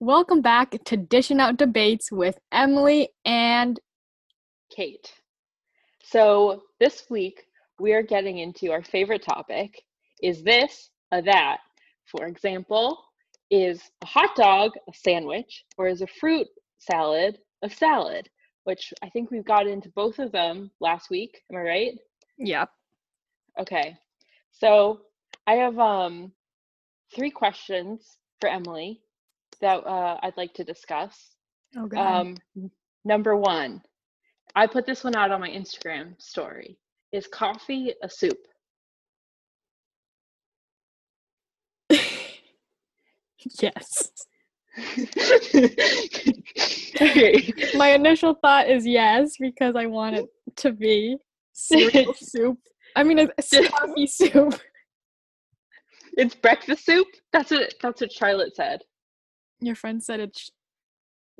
Welcome back to Dishing Out Debates with Emily and Kate. So this week we are getting into our favorite topic is this a that? For example, is a hot dog a sandwich or is a fruit salad a salad? Which I think we've got into both of them last week. Am I right? Yep. Okay. So I have um three questions for Emily that uh, I'd like to discuss. Oh Um, number one, I put this one out on my Instagram story. Is coffee a soup? yes. okay. My initial thought is yes because I want it to be cereal soup. I mean, it's it's coffee soup. It's breakfast soup. That's what that's what Charlotte said. Your friend said it's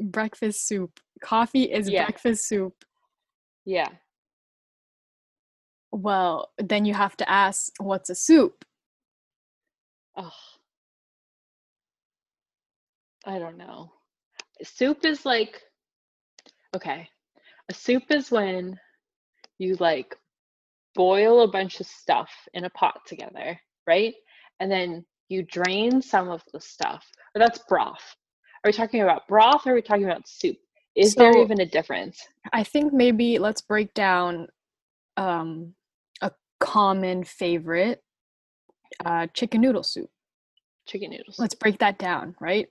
breakfast soup. Coffee is Yeah. breakfast soup. Yeah. Well, then you have to ask, what's a soup? Oh. I don't know. Soup is like okay. A soup is when you like boil a bunch of stuff in a pot together, right? And then you drain some of the stuff. Or that's broth. Are we talking about broth or are we talking about soup? Is there even a difference? I think maybe let's break down um, a common favorite uh, chicken noodle soup. Chicken noodles. Let's break that down, right?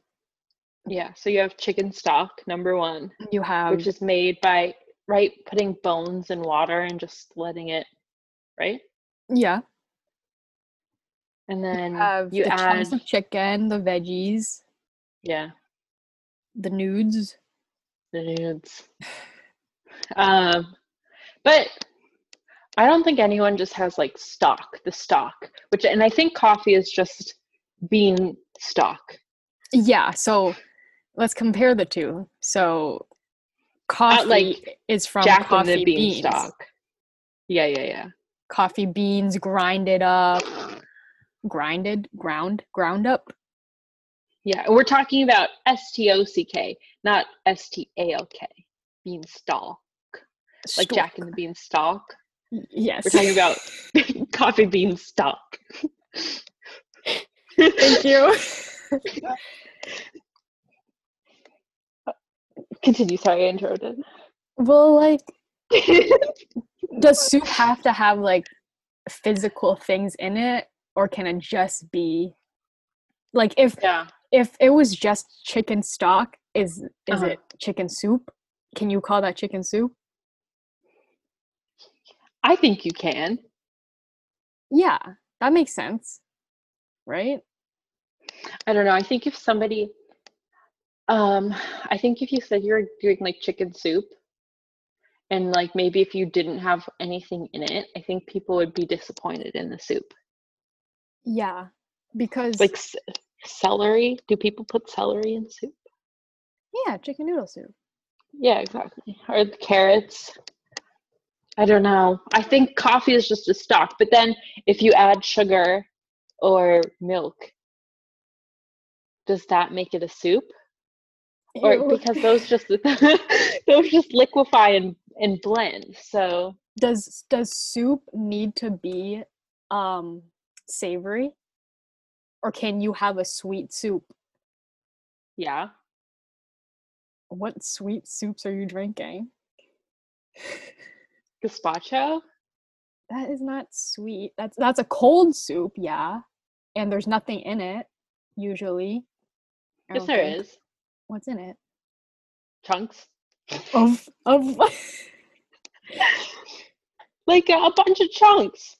Yeah, so you have chicken stock, number one, You have which is made by right putting bones in water and just letting it right? yeah, And then have you the add chunks of chicken, the veggies, yeah, the nudes. the nudes. Um but I don't think anyone just has like stock, the stock, which and I think coffee is just bean stock. Yeah, so let's compare the two. So coffee like is from Jack coffee the beans. beanstalk. Yeah, yeah, yeah. Coffee beans grinded up, grinded, ground, ground up. Yeah, we're talking about S T O C K, not S T A L K. Beanstalk. Stalk. like Jack and the Beanstalk. Yes. We're talking about coffee bean stock. Thank you. Continue. Sorry, I interrupted. well, like, does soup have to have like physical things in it, or can it just be like if yeah. if it was just chicken stock? Is is Uh-huh. it chicken soup? Can you call that chicken soup? I think you can. Yeah, that makes sense, right? I don't know. I think if somebody, um, I think if you said you're doing like chicken soup, and like maybe if you didn't have anything in it, I think people would be disappointed in the soup. Yeah, because Like c- celery. Do people put celery in soup? yeah, chicken noodle soup. Yeah, exactly. Or the carrots. I don't know. I think coffee is just a stock, but then if you add sugar or milk, does that make it a soup? Or because those just those just liquefy and, and blend. So does does soup need to be um savory, or can you have a sweet soup? yeah. What sweet soups are you drinking? Gazpacho? That is not sweet. That's that's a cold soup, yeah. And there's nothing in it usually. I Yes there think. is. What's in it? Chunks. Of of Like a, a bunch of chunks.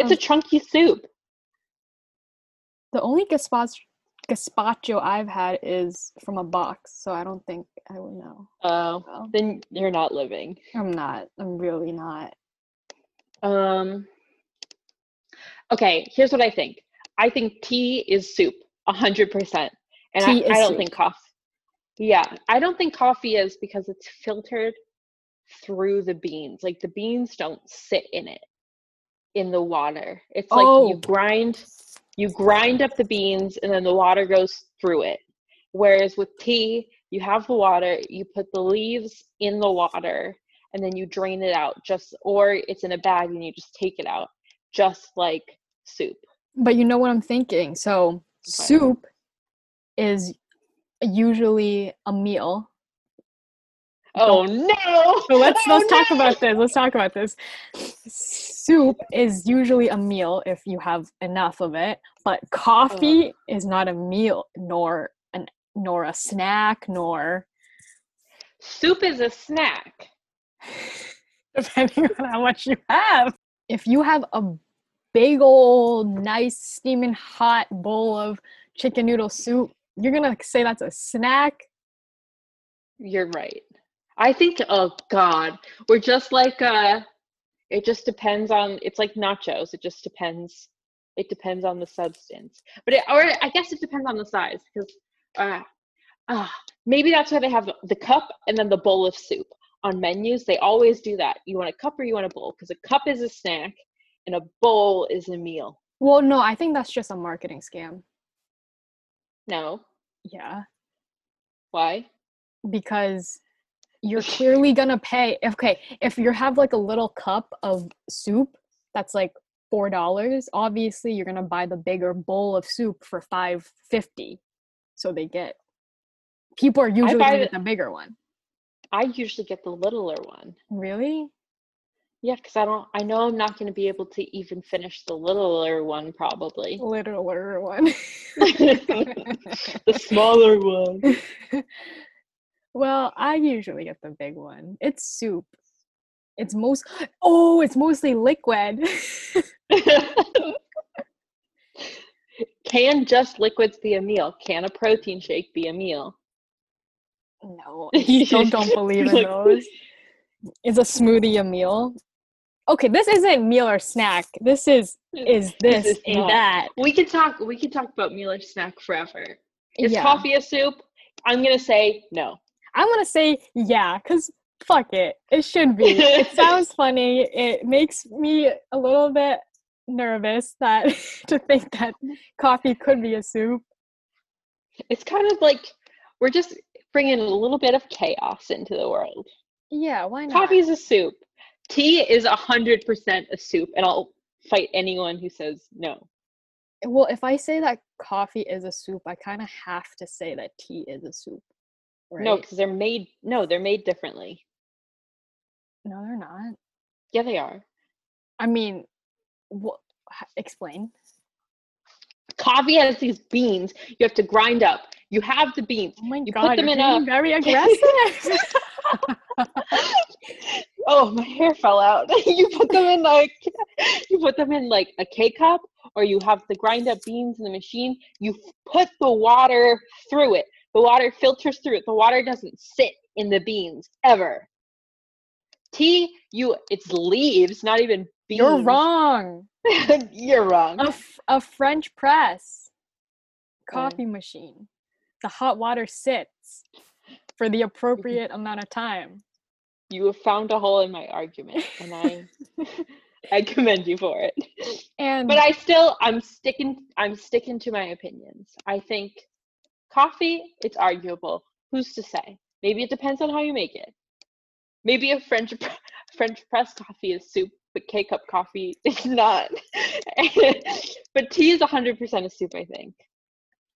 It's a chunky soup. the only gazpacho gazpacho I've had is from a box, so I don't think I would know. Oh, then you're not living. I'm not. I'm really not. Um Okay, here's what I think. I think tea is soup, a hundred percent. And Tea I, is I don't soup. think coffee. Yeah, I don't think coffee is because it's filtered through the beans. Like the beans don't sit in it in the water. It's like Oh. you grind you grind up the beans and then the water goes through it. Whereas with tea, you have the water, you put the leaves in the water, and then you drain it out just or it's in a bag and you just take it out just like soup But you know what I'm thinking? So soup is usually a meal. oh no So let's Oh, let's talk about this. Let's talk about this. Soup is usually a meal if you have enough of it, but coffee is not a meal nor an nor a snack nor soup is a snack depending on how much you have. If you have a big old nice steaming hot bowl of chicken noodle soup, you're gonna say that's a snack. you're right i think oh god we're just like uh it just depends on it's like nachos it just depends it depends on the substance but it, or i guess it depends on the size because uh, uh, maybe that's why they have the cup and then the bowl of soup. On menus they always do that. You want a cup or you want a bowl? Because a cup is a snack and a bowl is a meal. Well, no, I think that's just a marketing scam. no. Yeah. why? Because you're clearly gonna pay okay if you have like a little cup of soup that's like four dollars obviously you're gonna buy the bigger bowl of soup for five fifty so they get people are usually gonna get the bigger one i usually get the littler one really Yeah, because I don't. I know I'm not to be able to even finish the littler one, probably. littler one the smaller one. well i usually get the big one it's soup it's mm. most oh it's mostly liquid Can just liquids be a meal? Can a protein shake be a meal? No, I still don't believe in those. Is a smoothie a meal? Okay, this isn't meal or snack. This is is this, is and that. We could talk. We could talk about meal or snack forever. Is yeah. coffee a soup? I'm gonna say no. I'm gonna say yeah, cause fuck it, it should be. it sounds funny. It makes me a little bit nervous that to think that coffee could be a soup. It's kind of like we're just bringing a little bit of chaos into the world. Yeah, why not? Coffee is a soup. Tea is a hundred percent a soup, and I'll fight anyone who says no. Well, if I say that coffee is a soup, I kind of have to say that tea is a soup. Right? No, because they're made. No, they're made differently. no, they're not. Yeah, they are. I mean, what? Explain. Coffee has these beans you have to grind up. You have the beans. Oh my You put them you're in a- very aggressive. oh, my hair fell out. you put them in like you put them in like a K cup, or you have the grind up beans in the machine. You put the water through it. The water filters through it. The water doesn't sit in the beans ever. Tea, you it's leaves, not even beans. You're wrong. You're wrong. A, f- a French press Oh. coffee machine. The hot water sits for the appropriate amount of time. You have found a hole in my argument, and I I commend you for it. And But I still I'm sticking I'm sticking to my opinions. I think coffee, it's arguable. Who's to say? Maybe it depends on how you make it. Maybe a French French press coffee is soup, but K cup coffee is not. but tea is 100% a soup, I think.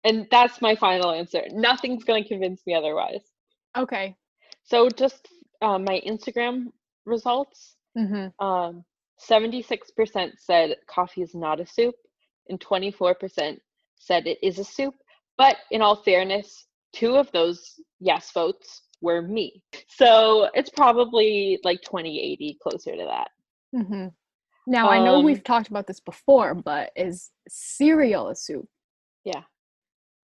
And that's my final answer. Nothing's going to convince me otherwise. okay. So just uh, my Instagram results. hmm Um, 76% said coffee is not a soup, and 24% said it is a soup. But in all fairness, two of those yes votes were me. So it's probably like 2080 closer to that. hmm Now I know Um, we've talked about this before, but is cereal a soup? Yeah.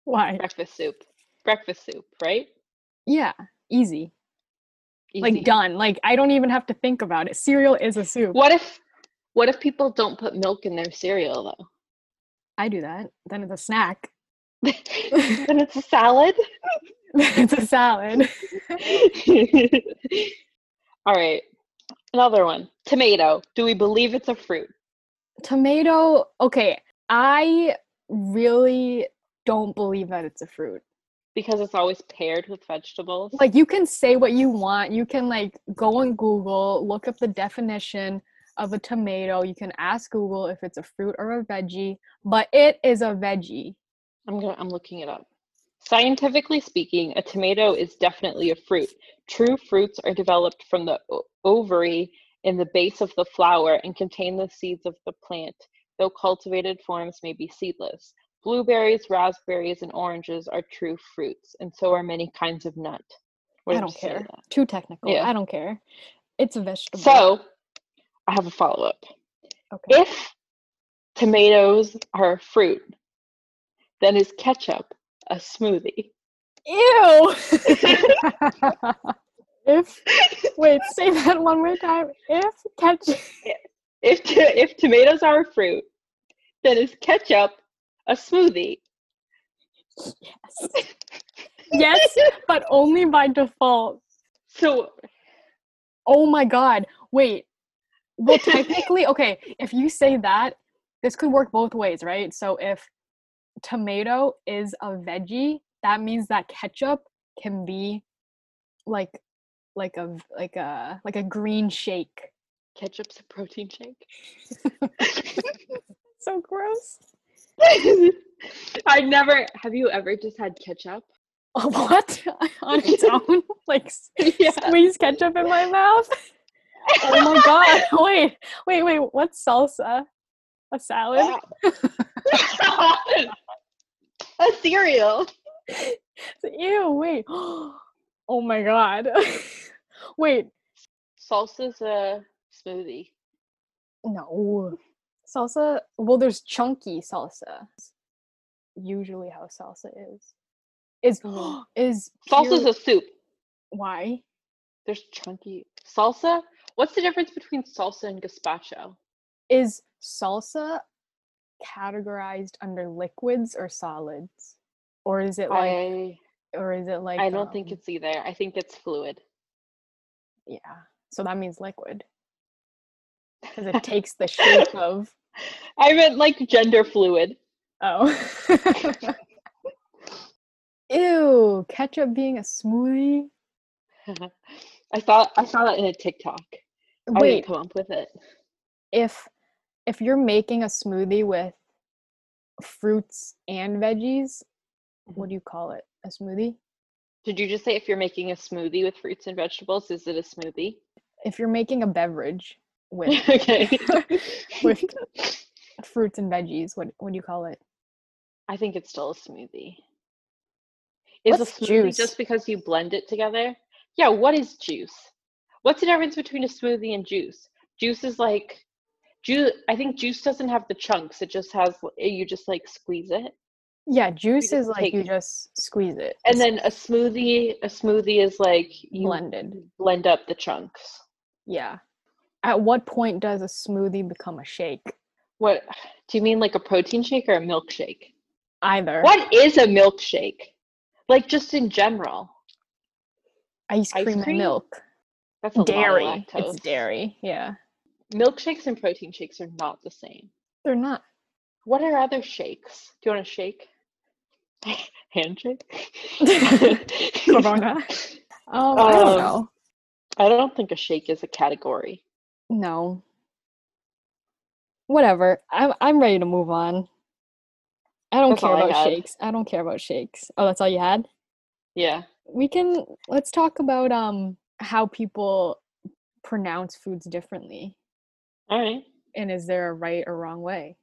Why? Breakfast soup. Breakfast soup, right? Yeah, easy. Easy. Like done. Like I don't even have to think about it. Cereal is a soup. What if what if people don't put milk in their cereal though? I do that. Then it's a snack. then it's a salad? it's a salad. All right. Another one. Tomato. Do we believe it's a fruit? Tomato. Okay, I really don't believe that it's a fruit. because it's always paired with vegetables. like you can say what you want you can like go on google look up the definition of a tomato you can ask google if it's a fruit or a veggie but it is a veggie I'm going I'm looking it up. Scientifically speaking, a tomato is definitely a fruit. True fruits are developed from the ovary in the base of the flower and contain the seeds of the plant, though cultivated forms may be seedless. Blueberries, raspberries, and oranges are true fruits, and so are many kinds of nut. What i don't you say to care too technical Yeah. i don't care it's a vegetable So, I have a follow up. okay If tomatoes are a fruit, then is ketchup a smoothie? ew if wait say that one more time if ketchup If to, if tomatoes are a fruit, then is ketchup a smoothie? yes yes but only by default So Oh my god. Wait. Well, technically, okay, if you say that, this could work both ways, right? So if tomato is a veggie, that means that ketchup can be like like a like a like a green shake. ketchup's a protein shake. So gross. I never. Have you ever just had ketchup? Oh, what? On its own? Like Yeah. squeeze ketchup in my mouth? Oh my god. Wait. Wait, wait. What's salsa? A salad? a cereal. Ew, wait. Oh my god. wait, Salsa's a smoothie. no. Salsa, well, there's chunky salsa. Usually how salsa is. Is Mhm. is Salsa's pure- a soup. why? There's chunky salsa. What's the difference between salsa and gazpacho? Is salsa categorized under liquids or solids? Or is it like I or is it like I don't think um, it's either. I think it's fluid. yeah. So that means liquid. Because it takes the shape of I meant like gender fluid. Oh. Ew, ketchup being a smoothie? I thought I saw that in a TikTok. I didn't Wait, come up with it. if if you're making a smoothie with fruits and veggies, what mm-hmm. do you call it? A smoothie? Did you just say if you're making a smoothie with fruits and vegetables, is it a smoothie? If you're making a beverage with okay. with fruits and veggies, what what do you call it? I think it's still a smoothie. Is What's a smoothie juice? just because you blend it together? Yeah, what is juice? What's the difference between a smoothie and juice? Juice is like juice I think juice doesn't have the chunks. It just has you just like squeeze it. Yeah, juice is like you take- just squeeze it. And then a smoothie a smoothie is like you blended. blend up the chunks. Yeah. At what point does a smoothie become a shake? What do you mean like a protein shake or a milkshake? Either. What is a milkshake? Like just in general. Ice Ice cream and milk. That's a dairy. lot of lactose. It's dairy. Yeah. Milkshakes and protein shakes are not the same. They're not. What are other shakes? Do you want a shake? Handshake? Corona. Um, I don't Um, know. I don't think a shake is a category. No. Whatever. I'm I'm ready to move on. I don't That's care all I about shakes. I don't care about shakes. Oh, that's all you had? Yeah. We can let's talk about um how people pronounce foods differently. All right. And is there a right or wrong way?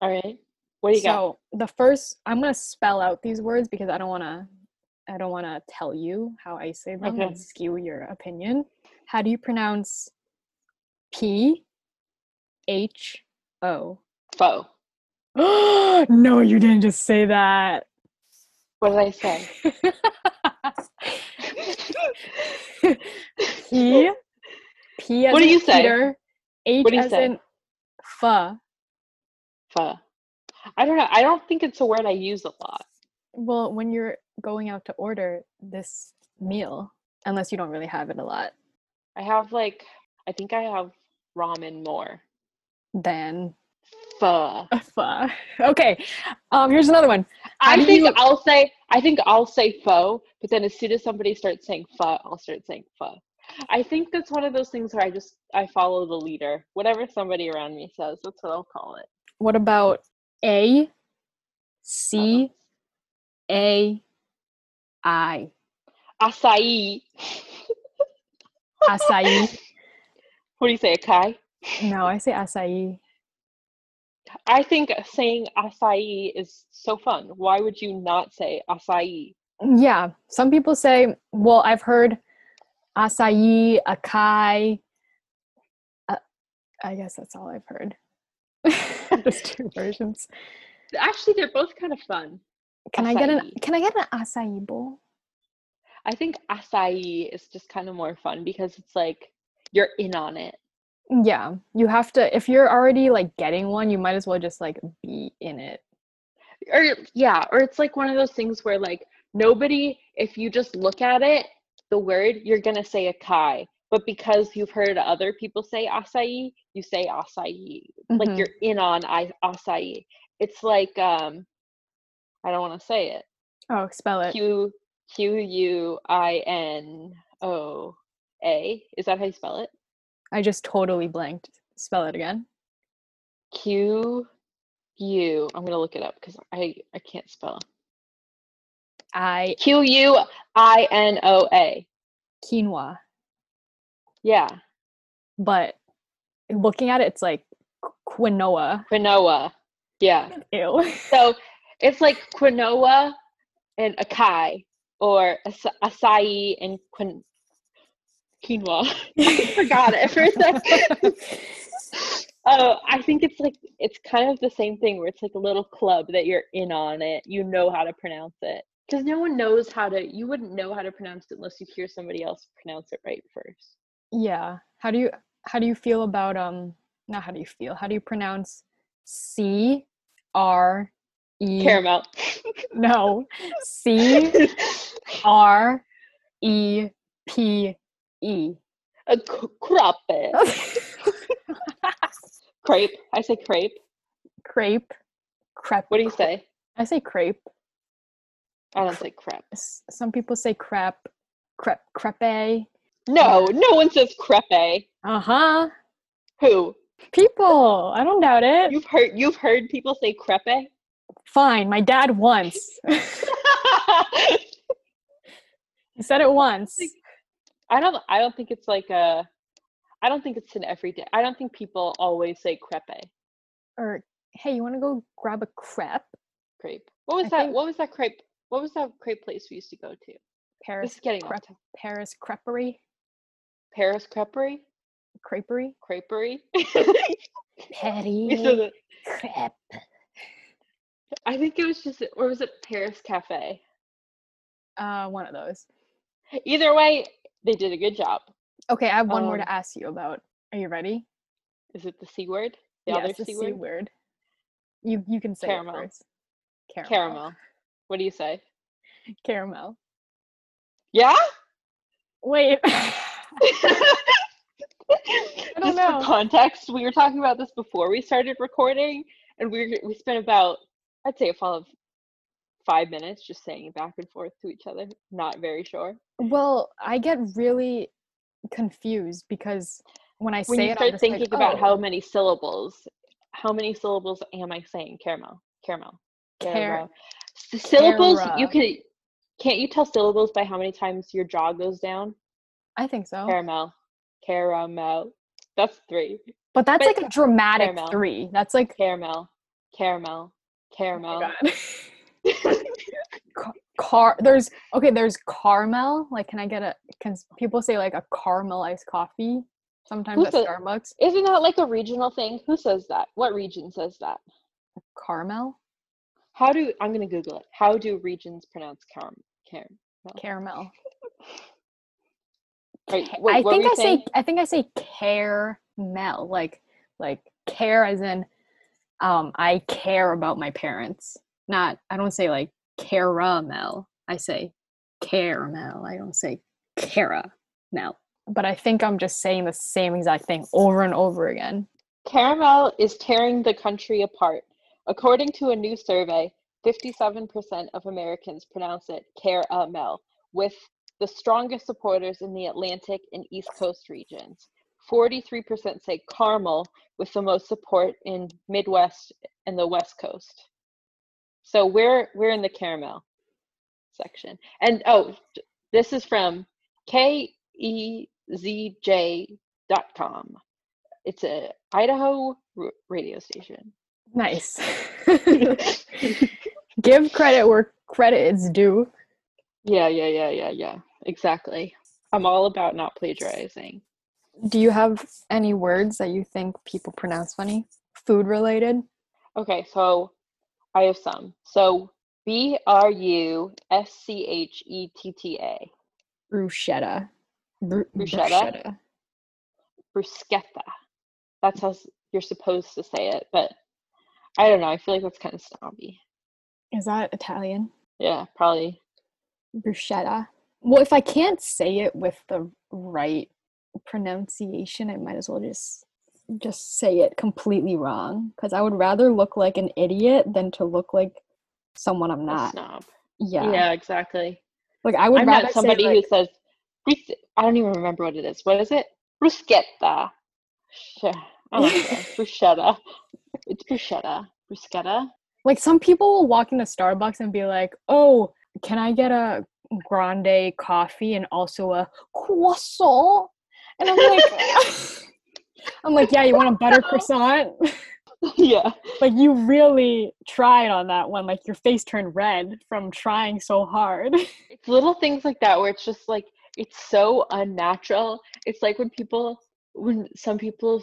All right. What do you got? so the first i'm going to spell out these words because i don't want to i don't want to tell you how i say them Okay. and skew your opinion how do you pronounce p h o Faux. no you didn't just say that What did I say? p p What do you say? Peter, h What do you as say? in pho Pho. I don't know. I don't think it's a word I use a lot. well when you're going out to order this meal unless you don't really have it a lot I have like I think I have ramen more. than Pho. Pho. Okay. Um, here's another one. How I think you- I'll say I think I'll say pho, but then as soon as somebody starts saying pho, I'll start saying pho. I think that's one of those things where I just I follow the leader. Whatever somebody around me says, that's what I'll call it. What about A, uh-huh. C, A, I? Acai. Acai. What do you say, acai? No, I say acai. I think saying acai is so fun. Why would you not say acai? Yeah. Some people say, well, I've heard acai, acai. Uh, I guess that's all I've heard. Just two versions. Actually, they're both kind of fun. Can I get an Acai. can I get an acai bowl? I think acai is just kind of more fun because it's like you're in on it. Yeah. You have to if you're already like getting one, you might as well just like be in it. or yeah or it's like one of those things where like nobody if you just look at it the word you're gonna say acai but because you've heard other people say acai you say acai like Mhm. you're in on I- acai it's like um i don't want to say it Oh, spell it. q q u i n o a is that how you spell it I just totally blanked. Spell it again. q u i'm gonna look it up because i i can't spell I q u i n o a quinoa. yeah But looking at it, it's like quinoa. quinoa. Yeah. Ew. So it's like quinoa and acai or aca- acai and quin- quinoa. I forgot it for a second. Oh, I think it's like it's kind of the same thing where it's like a little club that you're in on it. You know how to pronounce it because no one knows how to. You wouldn't know how to pronounce it unless you hear somebody else pronounce it right first. yeah. How do you how do you feel about um not how do you feel? How do you pronounce C R E Caramel. No. C R E P E. A crepe. Crepe. I say crepe. crepe. Crepe. What do you say? I say crepe. I don't say crepe. Some people say crepe. Crepe. Crepe. No, no one says crepe. Uh huh. Who? People. I don't doubt it. You've heard you've heard people say crepe? Fine. My dad once. he said it once. I don't I don't think it's like a I don't think it's an everyday. I don't think people always say crepe. Or hey, you want to go grab a crepe? Crepe. What was I that? think- What was that crepe? What was that crepe place we used to go to? Paris This is getting off crepe. Paris creperie. Paris creperie? Creperie. Creperie? Petty. Crepe. I think it was just or was it Paris Cafe? Uh, one of those. Either way, they did a good job. Okay, I have one more Um, to ask you about. Are you ready? Is it the C word? The yes, other the C C word? word. You you can say Caramel. Caramel. Caramel. What do you say? Caramel. Yeah? Wait. I don't Just know. for context, we were talking about this before we started recording, and we were, we spent about I'd say a fall of five minutes just saying it back and forth to each other. Not very sure. well, I get really confused because when I When say you it, I'm start just thinking like, about oh, how many syllables, how many syllables am I saying? Caramel, caramel, Car- caramel. S- syllables. You Cara. could. Can't you tell syllables by how many times your jaw goes down? I think so. Caramel, caramel. That's three. But that's But- like a dramatic Caramel. three. That's like Caramel, caramel, oh caramel. my God. Car there's okay there's caramel like can i get a can people say like a caramelized coffee sometimes Who at said- starbucks Isn't that like a regional thing? Who says that? What region says that? caramel How do I'm gonna Google it? How do regions pronounce caram? Caram. caramel Right, Ca- what- i think i saying? say i think i say caramel like like care as in um i care about my parents not i don't say like caramel i say caramel i don't say caramel but i think i'm just saying the same exact thing over and over again Caramel is tearing the country apart. According to a new survey, 57% of Americans pronounce it caramel, with the strongest supporters in the Atlantic and East Coast regions. 43% say caramel, with the most support in Midwest and the West Coast. So we're we're in the caramel section. And oh, this is from KEZJ.com. It's a Idaho radio station. Nice. Give credit where credit is due. Yeah, yeah, yeah, yeah, yeah. Exactly. I'm all about not plagiarizing. Do you have any words that you think people pronounce funny? Food related? Okay, so I have some. So B R U S C H E T T A. Bruschetta. Bru- Bruschetta? Bruschetta. That's how you're supposed to say it, but I don't know. I feel like that's kind of snobby. Is that Italian? Yeah, probably. Bruschetta. Well, if I can't say it with the right pronunciation, I might as well just just say it completely wrong because I would rather look like an idiot than to look like someone I'm A not. snob. Yeah. Yeah, exactly. Like I would I'm rather not somebody say like, who says, I don't even remember what it is. What is it? Bruschetta. I don't. Bruschetta. It's bruschetta. Bruschetta. like some people will walk into Starbucks and be like, "Oh, can I get a grande coffee and also a croissant?" And I'm like, I'm like, "Yeah, you want a butter croissant?" yeah. like you really tried on that one. Like your face turned red from trying so hard. It's little things like that where it's just like, it's so unnatural. It's like when people, when some people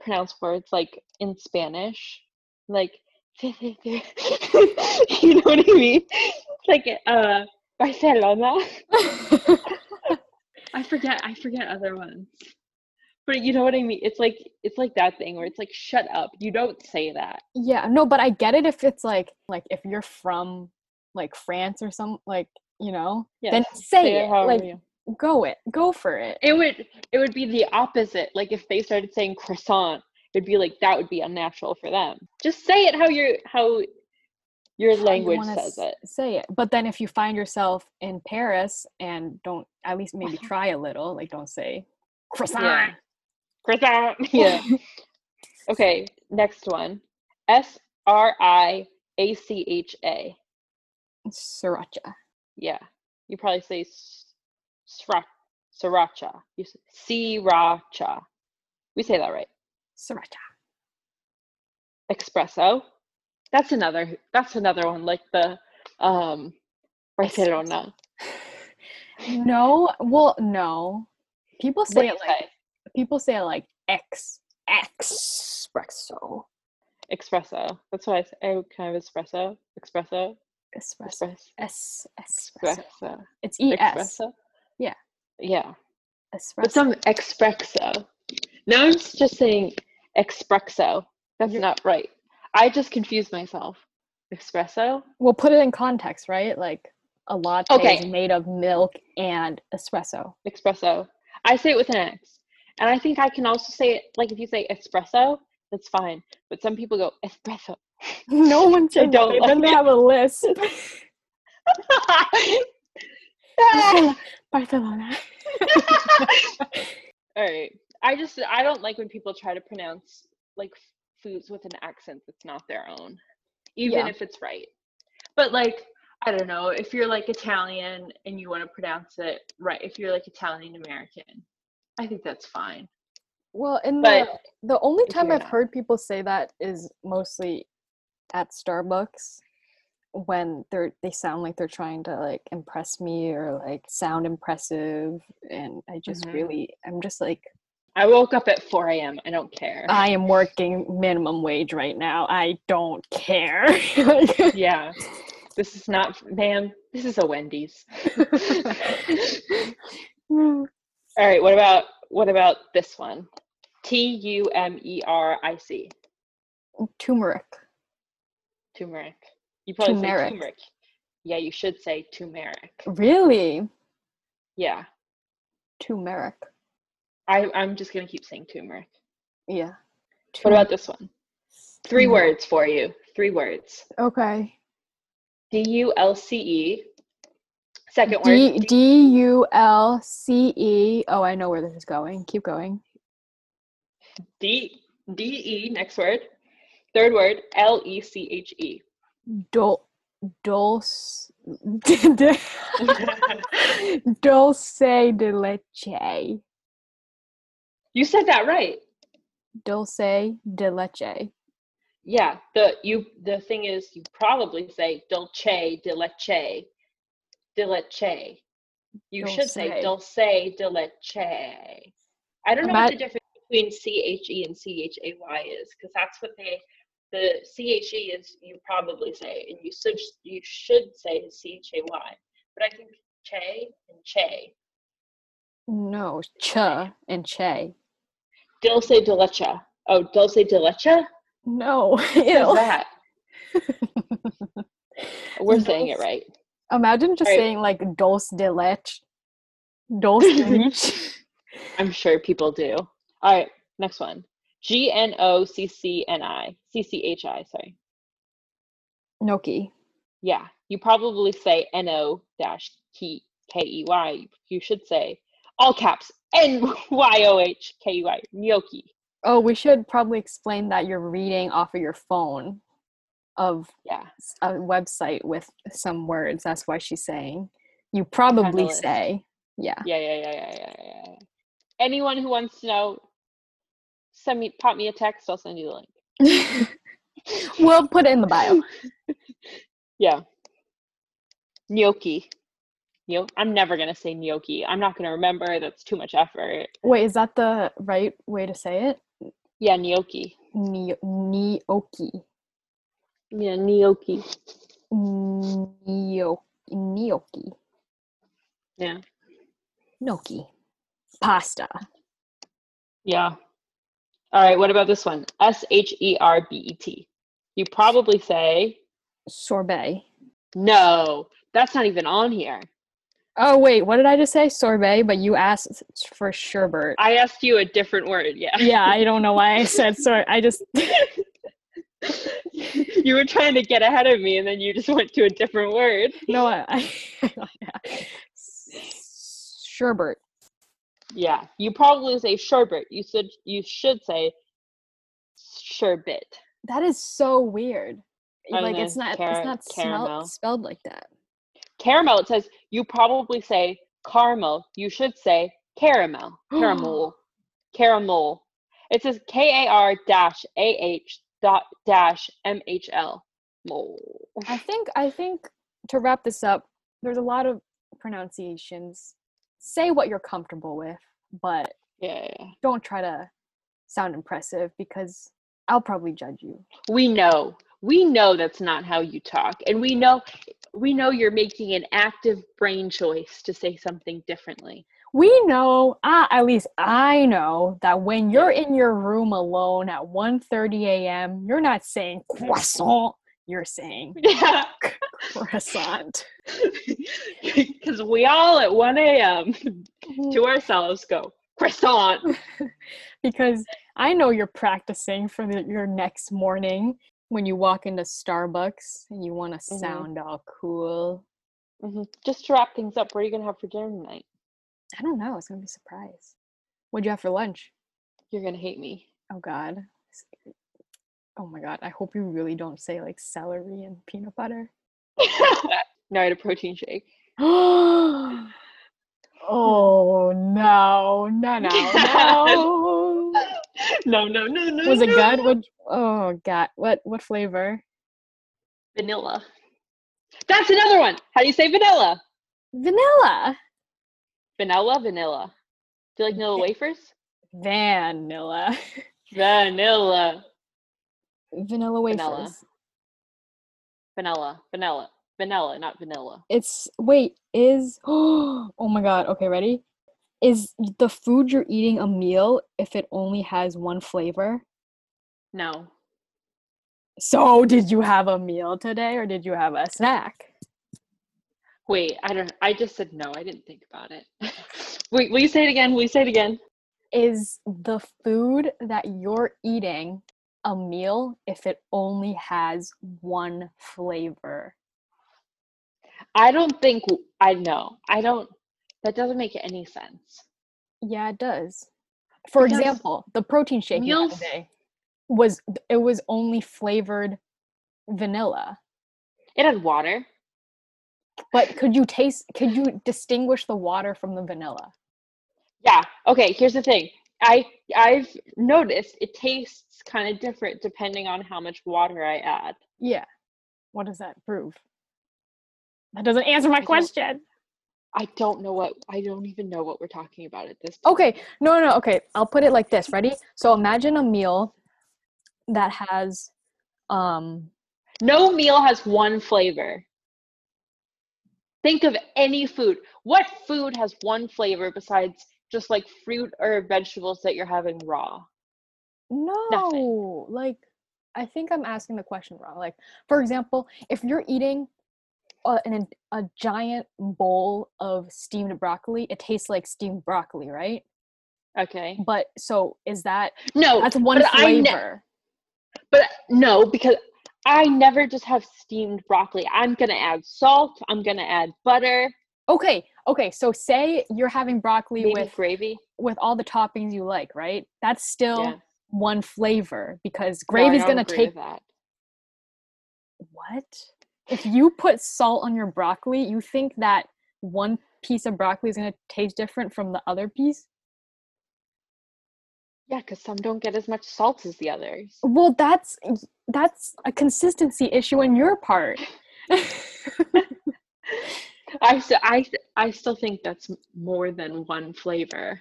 pronounce words like in Spanish, like, you know what I mean? It's like, uh, Barcelona. I forget. I forget other ones. But you know what I mean? It's like it's like that thing where it's like, shut up. You don't say that. yeah, no, but I get it if it's like like if you're from like France or some like you know, then Yes, say it it. Like you- go it, go for it. It would it would be the opposite. Like if they started saying croissant, it'd be like that would be unnatural for them. Just say it how your how your you language wanna says it. Say it. But then if you find yourself in Paris and don't at least maybe try a little, like don't say croissant. Yeah. Croissant. Yeah. okay, next one. S R I A C H A. Sriracha. Yeah. You probably say s- sra- sriracha. You say sriracha. We say that right. Sriracha. Espresso. That's another that's another one like the um Barcelona. No, well, no. People say it like say? people say it like X espresso. Espresso. That's what I say. Oh, kind of espresso. Espresso. Espresso. Espresso. Es espresso. Espresso. It's E S. Espresso. Yeah. Yeah. But some espresso. Now I'm just saying espresso. That's You're- not right. I just confused myself. Espresso? We'll put it in context, right? Like a latte is Okay. made of milk and espresso. Espresso. I say it with an X. And I think I can also say it like if you say espresso, that's fine. But some people go espresso. No one should don't. Then they have a lisp. Barcelona. Barcelona. All right. I just I don't like when people try to pronounce like foods with an accent that's not their own, even Yeah. if it's right. But like I don't know if you're like Italian and you want to pronounce it right. If you're like Italian American, I think that's fine. Well, in But the the only time I've not- heard people say that is mostly at Starbucks when they're they sound like they're trying to like impress me or like sound impressive and I just Mhm. really I'm just like I woke up at 4 a.m. I don't care. I am working minimum wage right now. I don't care. Yeah. This is not, ma'am. This is a Wendy's. All right. What about what about this one? T U M E R I C. Turmeric. Turmeric. You probably Turmeric. say turmeric. Yeah, you should say turmeric. Really? Yeah. Turmeric. I, I'm just gonna keep saying turmeric. Yeah. What about this one? Three words for you. Three words. Okay. D U L C E. Second D word. D U L C E. Oh, I know where this is going. Keep going. D D E. Next word. Third word. L E C H E. Dul dulce dulce de leche. You said that right. Dulce de leche. Yeah. The you the thing is you probably say dolce de leche. De leche. You should say Dulce. dulce de leche. I don't know what the difference between C H E and C H A Y is, because that's what they the C H E is you probably say, and you should you should say C H A Y. But I think che and che. No, cha and che. Dulce de leche. Oh, dulce de leche? No. Ew. that? We're Dulce- saying it right. Imagine just Alright. saying like dulce de leche. Dulce de leche. I'm sure people do. All right, next one. G N O C C N I. C C H I, sorry. Noki. Yeah, you probably say N O dash K E Y. You should say all caps N Y O H K E Y. Gnocchi. Oh, we should probably explain that you're reading off of your phone of Yeah. a website with some words. That's why she's saying. You probably say. Yeah, yeah, yeah, yeah, yeah, yeah. yeah. Anyone who wants to know, send me pop me a text, I'll send you the link. we'll put it in the bio. Yeah. Gnocchi. Gno- I'm never gonna say gnocchi. I'm not gonna remember. That's too much effort. Wait, is that the right way to say it? Yeah, gnocchi. Ni- Gnocchi. Yeah, gnocchi. Gnocchi. Gnocchi. Yeah. Gnocchi. Pasta. Yeah. All right. What about this one? S H E R B E T. You probably say Sorbet. no. That's not even on here. Oh, wait, what did I just say? Sorbet, but you asked for sherbet. I asked you a different word. Yeah. yeah, I don't know why I said sorry. I just you were trying to get ahead of me, and then you just went to a different word. no, I, I sherbet. Yeah. You probably say sherbet. You should. You should say sherbet. That is so weird. Like know, it's not cara- it's not spelled like that. Caramel. It says you probably say caramel. You should say caramel. Caramel. caramel. It says K A R dash A H dot dash M H L. Mole. I think I think to wrap this up, there's a lot of pronunciations. Say what you're comfortable with, but Yeah, don't try to sound impressive because I'll probably judge you. We know. We know that's not how you talk. And we know we know you're making an active brain choice to say something differently. We know, uh, at least I know, that when you're in your room alone at 1.30 a.m., you're not saying croissant, you're saying Yeah. croissant. Because we all at 1 a.m. to ourselves go, croissant. because I know you're practicing for the, your next morning when you walk into Starbucks and you want to Mhm. sound all cool. Mhm. Just to wrap things up, what are you going to have for dinner tonight? I don't know. It's gonna be a surprise. What'd you have for lunch? You're going to hate me. Oh God. Oh my God. I hope you really don't say like celery and peanut butter. no, I had a protein shake. oh no, no, no, no. no, no, no, no. Was it no. good? What? Oh God. What? What flavor? Vanilla. That's another one. How do you say vanilla? Vanilla. Vanilla, vanilla. Do you like vanilla wafers? Vanilla. Vanilla. Vanilla wafers. Vanilla. Vanilla. Vanilla. Vanilla, not vanilla. It's wait. Is oh my God. Okay, ready? Is the food you're eating a meal if it only has one flavor? No. So, did you have a meal today or did you have a snack? Wait, I don't I just said no. I didn't think about it. Wait, will you say it again? Will you say it again? is the food that you're eating a meal if it only has one flavor? I don't think I know. I don't. That doesn't make any sense. Yeah, it does. For Because example, the protein shake meals- today was it was only flavored vanilla. It had water. But could you taste could you distinguish the water from the vanilla? Yeah. Okay. Here's the thing. I I've noticed it tastes kind of different depending on how much water I add. Yeah. What does that prove? That doesn't answer my don't- question. I don't know what I don't even know what we're talking about at this point. Okay, no, no, no, okay. I'll put it like this. Ready? So imagine a meal that has, um, No meal has one flavor. Think of any food. What food has one flavor besides just like fruit or vegetables that you're having raw? no, like, I think I'm asking the question wrong. Like, for example, if you're eating a, an, a giant bowl of steamed broccoli, it tastes like steamed broccoli, right? Okay. But so is that No, that's one but I ne- flavor? but no, because I never just have steamed broccoli. I'm gonna add salt. I'm gonna add butter, okay, okay. So say you're having broccoli maybe with gravy. with all the toppings you like, right? That's still Yeah. one flavor because gravy's gonna take that. what? If you put salt on your broccoli, you think that one piece of broccoli is gonna taste different from the other piece? Yeah, because some don't get as much salt as the others. Well, that's that's a consistency issue on your part. I I I still think that's more than one flavor.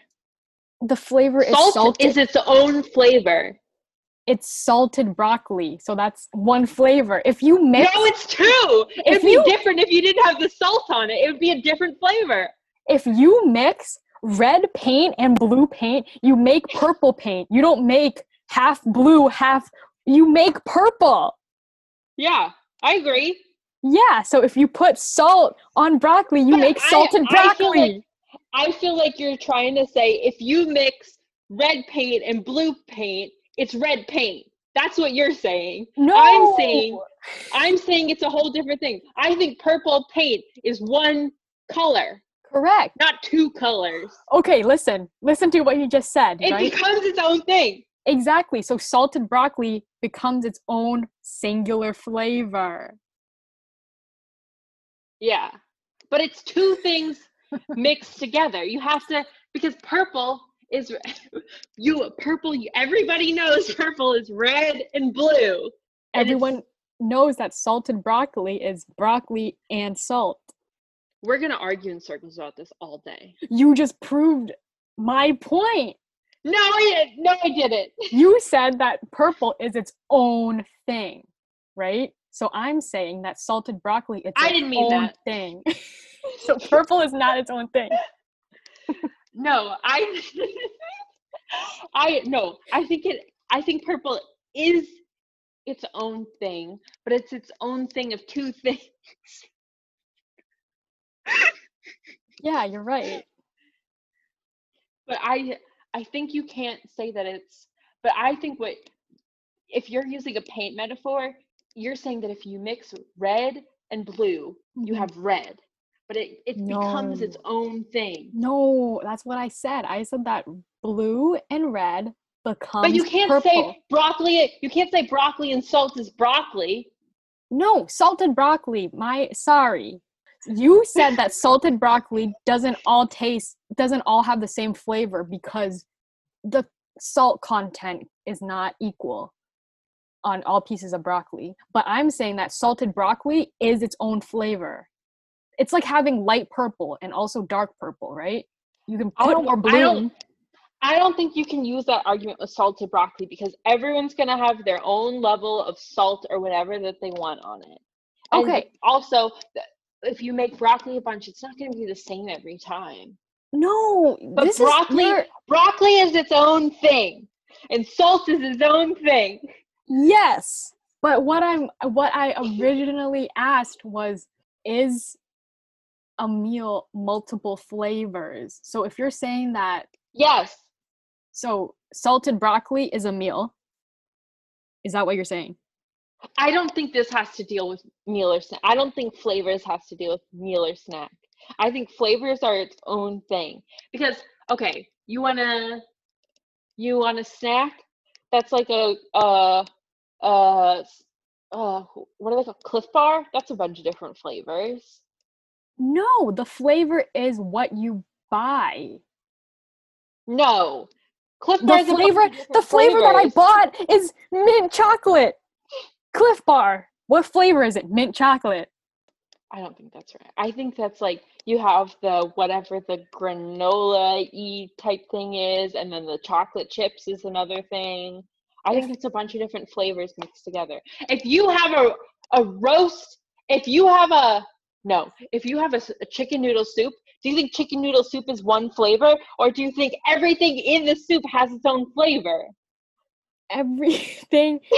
the flavor is Salt salted. is its own flavor. it's salted broccoli, so that's one flavor. If you mix, No, it's two. It'd be you- different if you didn't have the salt on it. It would be a different flavor. if you mix red paint and blue paint, you make purple paint. You don't make half blue, half. You make purple. Yeah, I agree. Yeah, so if you put salt on broccoli, you But make salted I feel broccoli. like- I feel like you're trying to say if you mix red paint and blue paint, it's red paint. That's what you're saying. no, I'm saying- I'm saying it's a whole different thing. I think purple paint is one color, correct. not two colors. Okay, listen, listen to what you just said. It right? becomes its own thing. exactly. So salted broccoli becomes its own singular flavor. Yeah. But it's two things mixed together. You have to because purple is you purple everybody knows purple is red and blue. And Everyone knows that salted broccoli is broccoli and salt. We're going to argue in circles about this all day. You just proved my point. No, I didn't. no I didn't. You said that purple is its own thing, right? So I'm saying that salted broccoli is I its didn't mean own that. thing. so purple is not its own thing. No, I I no, I think it I think purple is its own thing, but it's its own thing of two things. Yeah, you're right. But I I think you can't say that it's but I think what if you're using a paint metaphor, you're saying that if you mix red and blue, you Mhm. have red. But it, it becomes its own thing. No, that's what I said. I said that blue and red becomes But you can't purple. say broccoli you can't say broccoli and salt is broccoli. No, salted broccoli. My sorry. You said that salted broccoli doesn't all taste doesn't all have the same flavor because the salt content is not equal on all pieces of broccoli. But I'm saying that salted broccoli is its own flavor. It's like having light purple and also dark purple, right? You can I put I don't- I don't think you can use that argument with salted broccoli because everyone's going to have their own level of salt or whatever that they want on it. And Okay. Also, if you make broccoli a bunch, it's not going to be the same every time. No, But this broccoli, is your, broccoli is its own thing, and salt is its own thing. Yes, but what I'm what I originally asked was is a meal multiple flavors. So if you're saying that Yes, So salted broccoli is a meal. Is that what you're saying? I don't think this has to deal with meal or snack. I don't think flavors has to deal with meal or snack. I think flavors are its own thing because okay, you wanna you want a snack that's like a uh uh uh what are they called? Clif Bar. That's a bunch of different flavors. No, the flavor is what you buy. No, Clif The Bar. is a bunch of flavor, the flavor that I bought is mint chocolate. Clif Bar. What flavor is it? Mint chocolate. I don't think that's right. I think that's like you have the whatever the granola e type thing is, and then the chocolate chips is another thing. I think it's a bunch of different flavors mixed together. If you have a a roast, if you have a no, if you have a chicken noodle soup, do you think chicken noodle soup is one flavor, or do you think everything in the soup has its own flavor? Everything.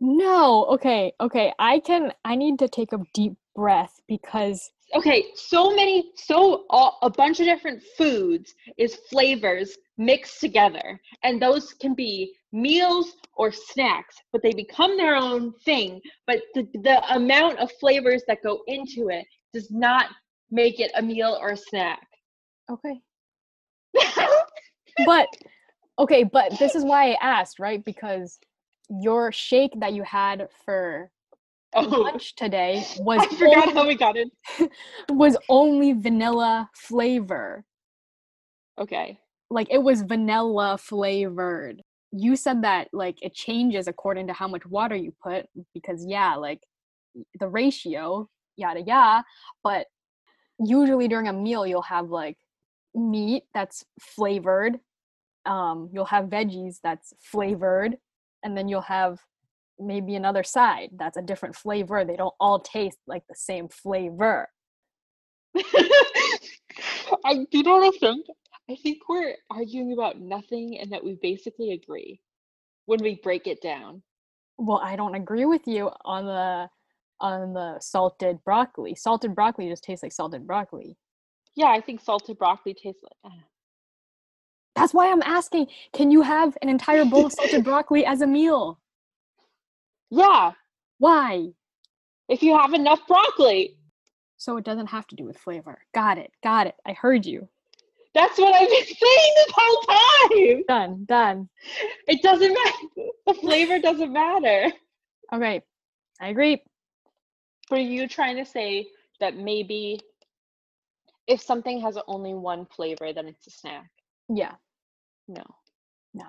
No. Okay. Okay. I can. I need to take a deep breath because okay so many so all, a bunch of different foods is flavors mixed together and those can be meals or snacks but they become their own thing but the, the amount of flavors that go into it does not make it a meal or a snack okay. But okay. But this is why I asked, right? Because your shake that you had for oh lunch today was i forgot only, how we got it was only vanilla flavor. okay Like it was vanilla flavored. You said that like it changes according to how much water you put because yeah, like the ratio, yada yada. But usually during a meal you'll have like meat that's flavored. Um, you'll have veggies that's flavored, and then you'll have maybe another side that's a different flavor. They don't all taste like the same flavor. I you know what I think? I think we're arguing about nothing and that we basically agree when we break it down. Well, I don't agree with you on the on the salted broccoli. Salted broccoli just tastes like salted broccoli. Yeah, I think salted broccoli tastes like. uh, That's why I'm asking, can you have an entire bowl of salted broccoli as a meal? Yeah, Why? if you have enough broccoli. So it doesn't have to do with flavor. Got it. Got it. I heard you. That's what I've been saying this whole time. Done. Done. It doesn't matter. The flavor doesn't matter. Okay. I agree. Are you trying to say that maybe if something has only one flavor, then it's a snack? Yeah. No. No.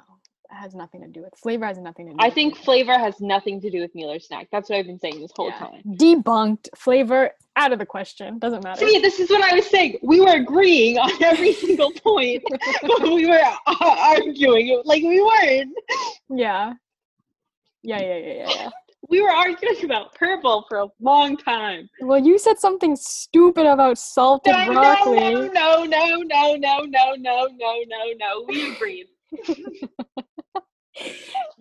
Has nothing to do with flavor has nothing to do I think flavor has nothing to do with meal or snack. That's what I've been saying this whole Yeah. time. Debunked. Flavor out of the question. Doesn't matter. See, this is what I was saying. We were agreeing on every single point, but we were arguing like we weren't. Yeah. Yeah, yeah, yeah, yeah, yeah. We were arguing about purple for a long time. Well, you said something stupid about salted No, no, broccoli. no, no, no, no, no, no, no, no, no, no. We agreed.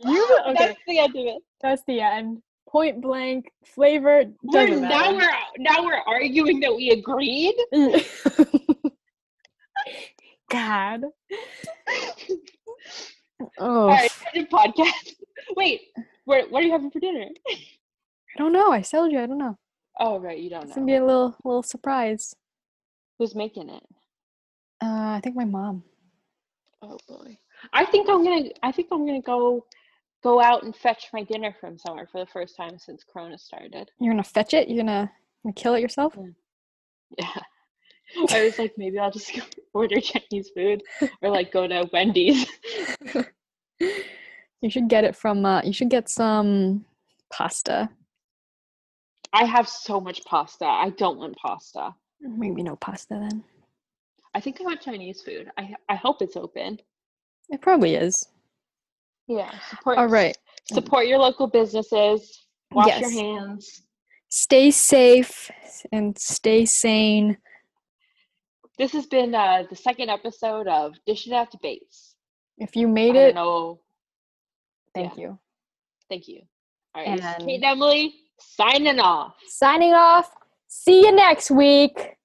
You okay? That's the end of it. That's the end. Point blank. Flavor We're, now we're now we're arguing that we agreed. God. Oh, All right, podcast. Wait, what what are you having for dinner? I don't know. I told you. I don't know. Oh, right, you don't It's know. gonna be a little little surprise. Who's making it? Uh, I think my mom. Oh boy. I think I'm gonna I think I'm gonna go go out and fetch my dinner from somewhere for the first time since Corona started. You're gonna fetch it. You're gonna, gonna kill it yourself. Yeah. I was like, maybe I'll just order Chinese food or like go to Wendy's. You should get it from. Uh, you should get some pasta. I have so much pasta. I don't want pasta. Maybe no pasta then. I think I want Chinese food. I I hope it's open. It probably is. Yeah. Support All right. support your local businesses. Wash your hands. Stay safe and stay sane. This has been uh, the second episode of Dish It Out Debates. If you made don't it, know. thank yeah. you. Thank you. All right. Kate And- and Emily signing off. Signing off. See you next week.